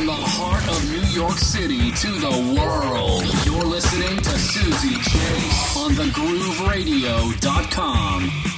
From the heart of New York City to the world, you're listening to Susie Chase on thegrooveradio.com.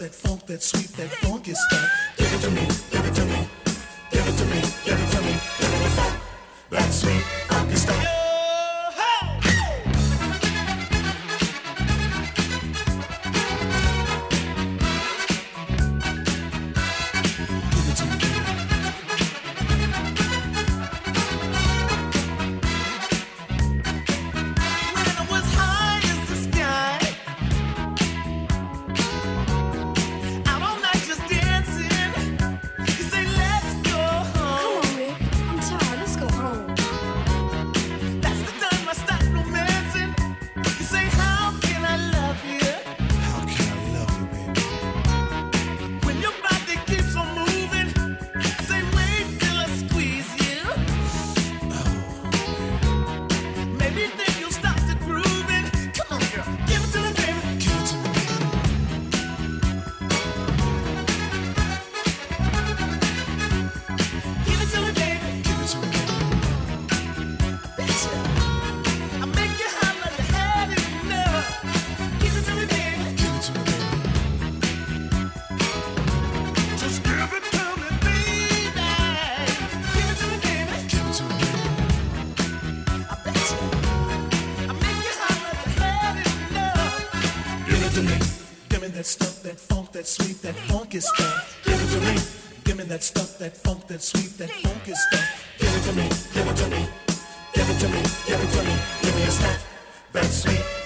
that funk, that sweet, that funk is stuck. funky stuff. Give it to me. Give me that stuff, that funk, that sweet, that funky stuff. Give it to me. Give it to me. Give it to me. Give it to me. Give me a stuff. That's sweet.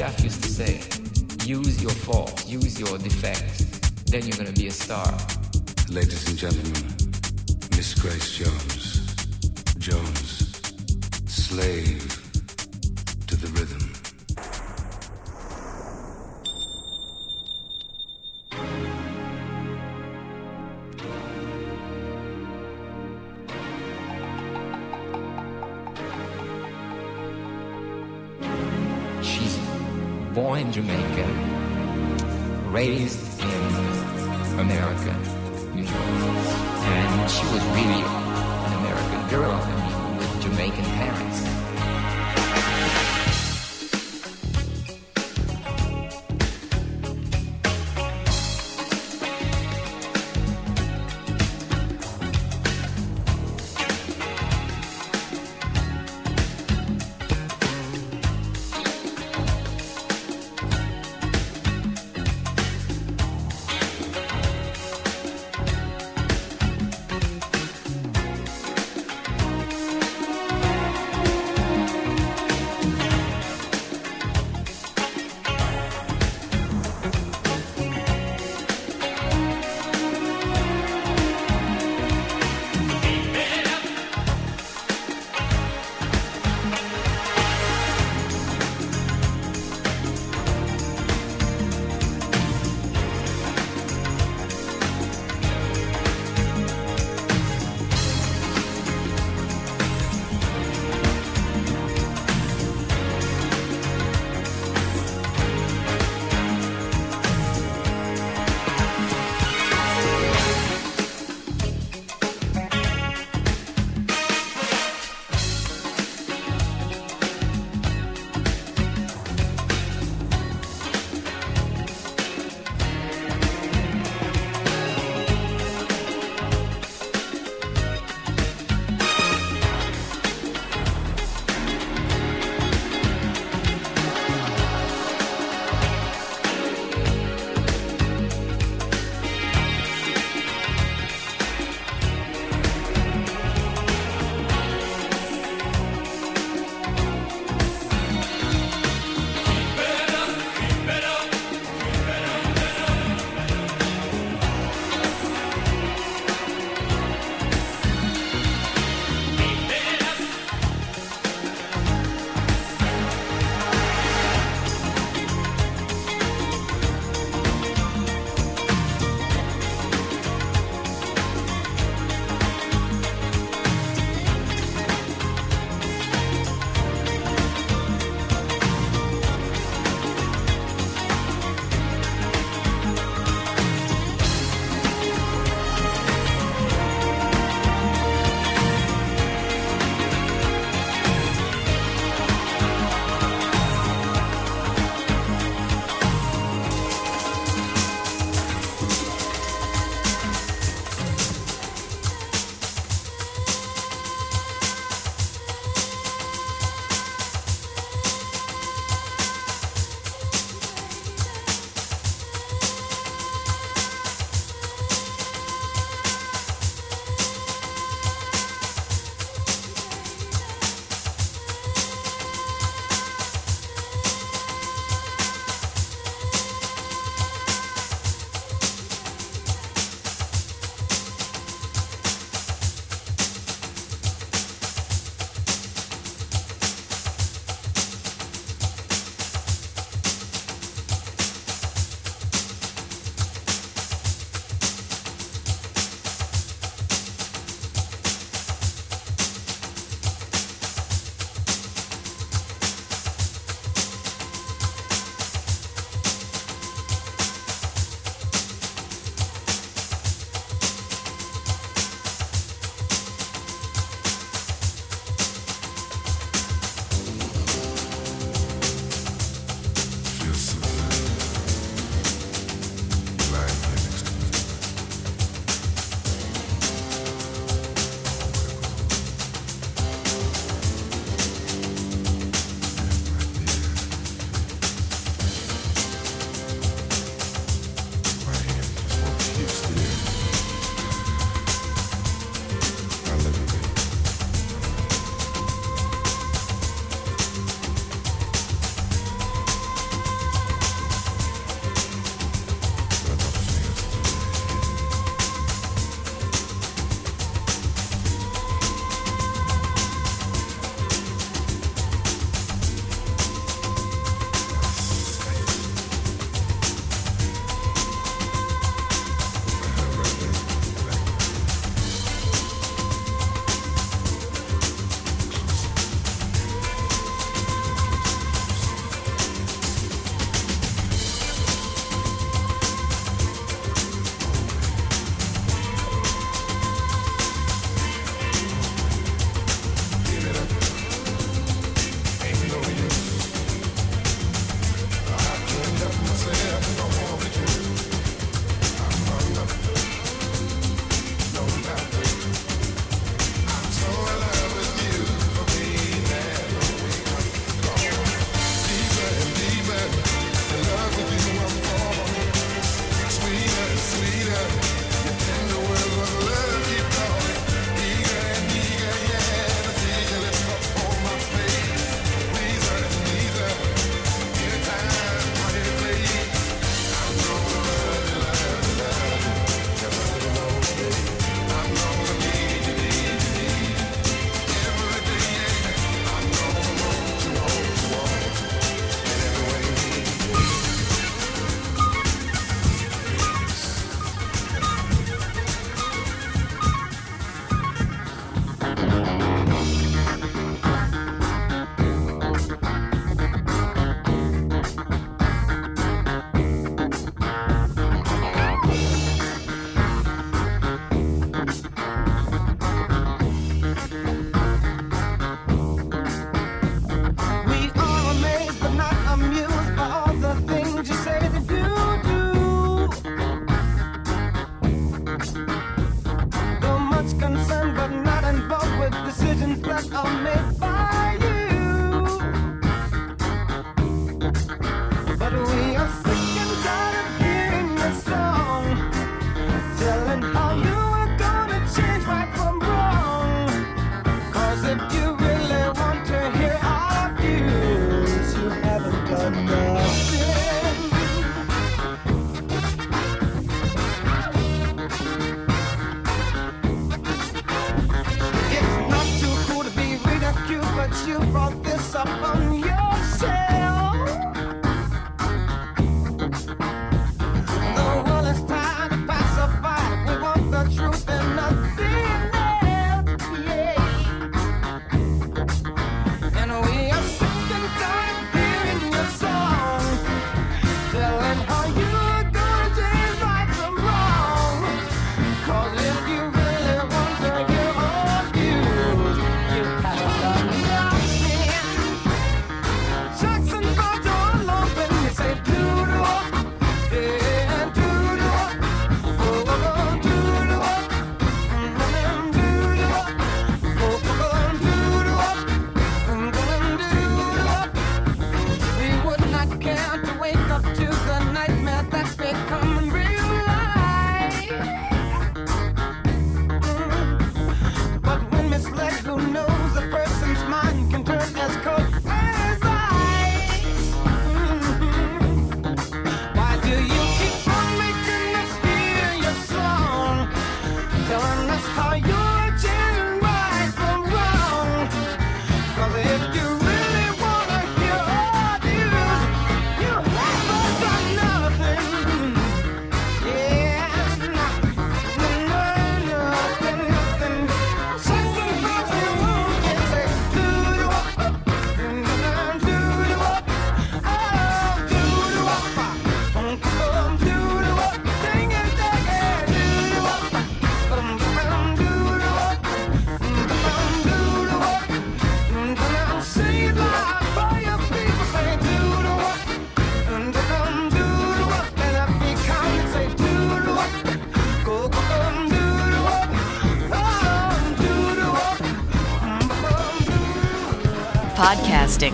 Edith used to say. Use your faults, use your defects, then you're gonna be a star. Ladies and gentlemen, Miss Grace. Jones,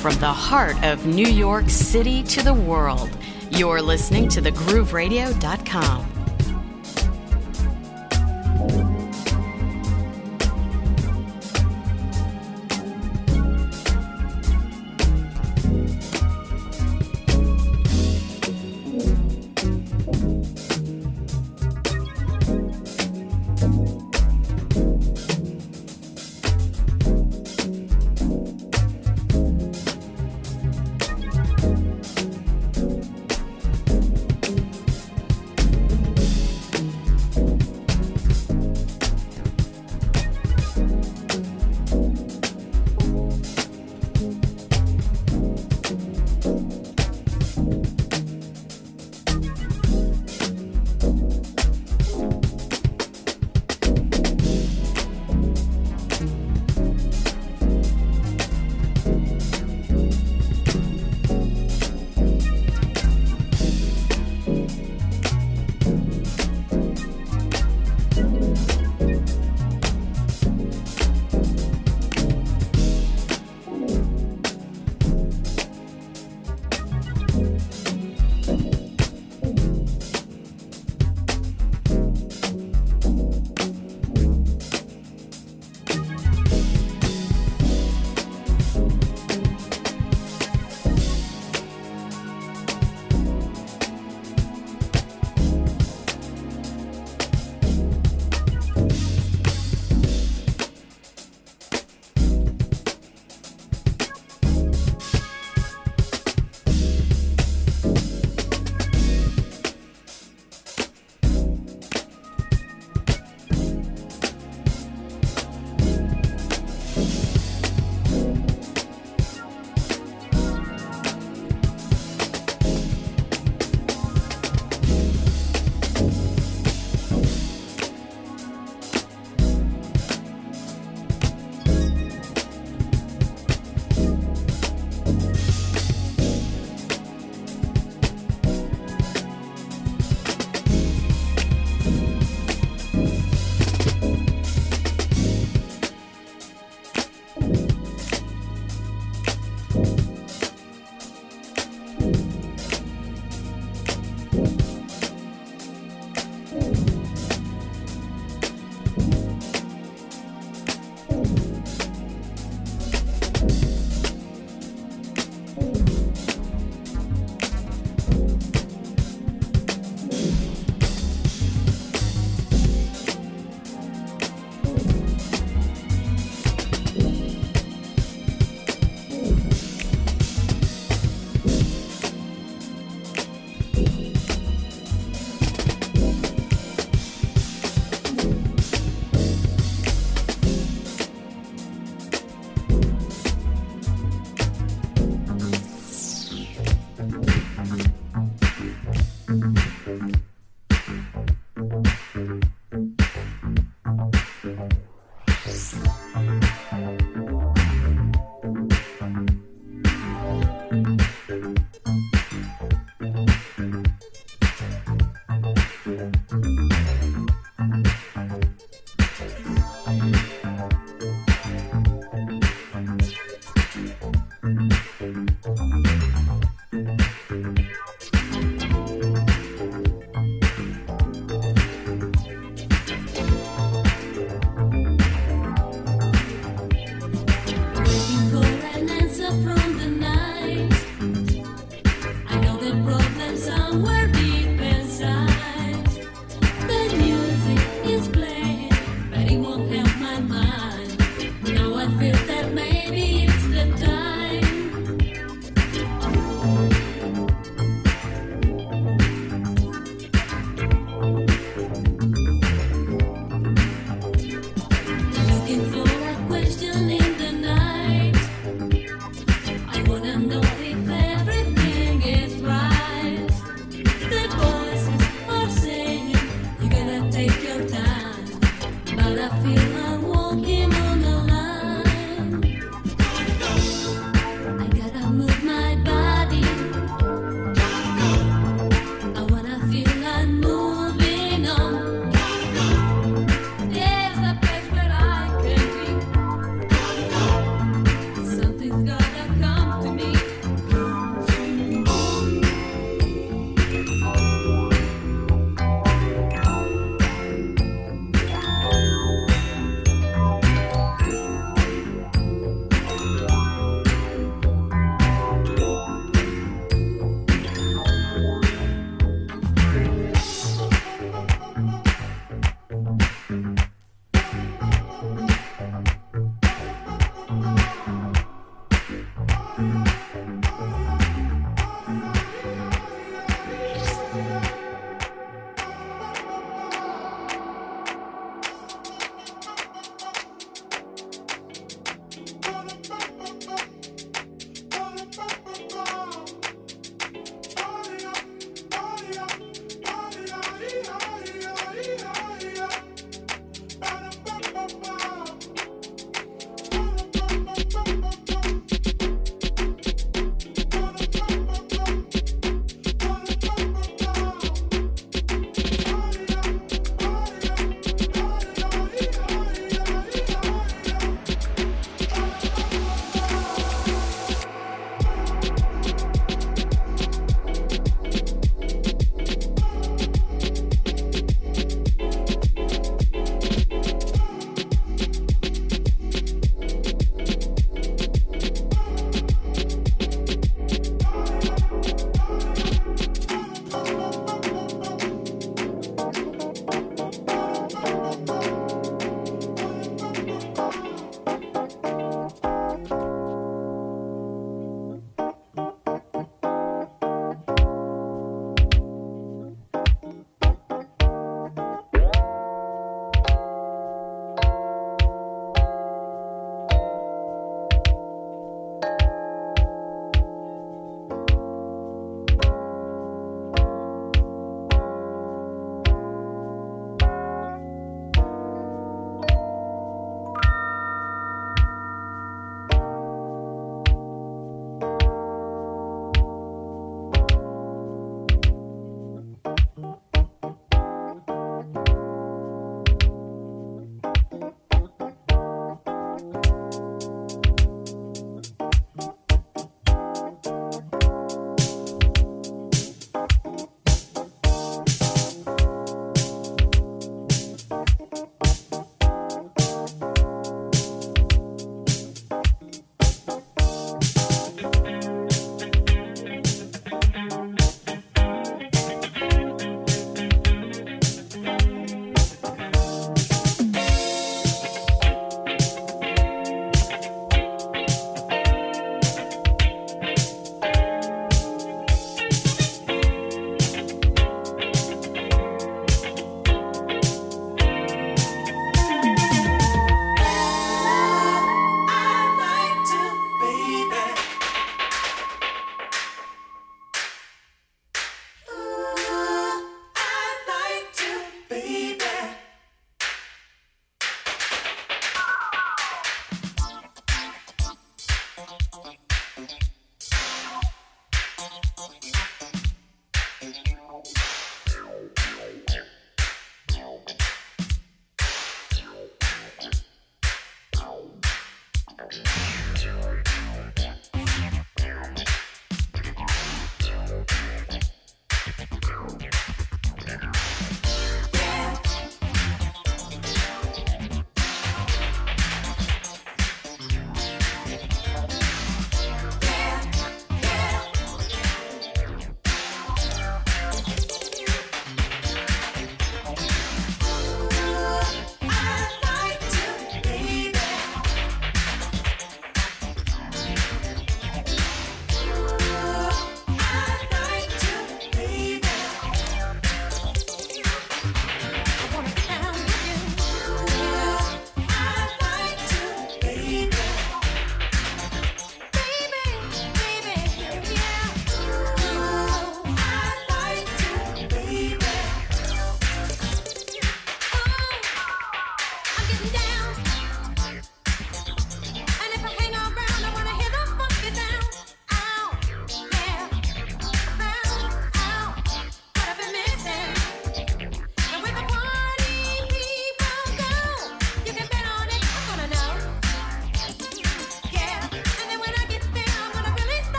from the heart of New York City to the world. You're listening to thegrooveradio.com.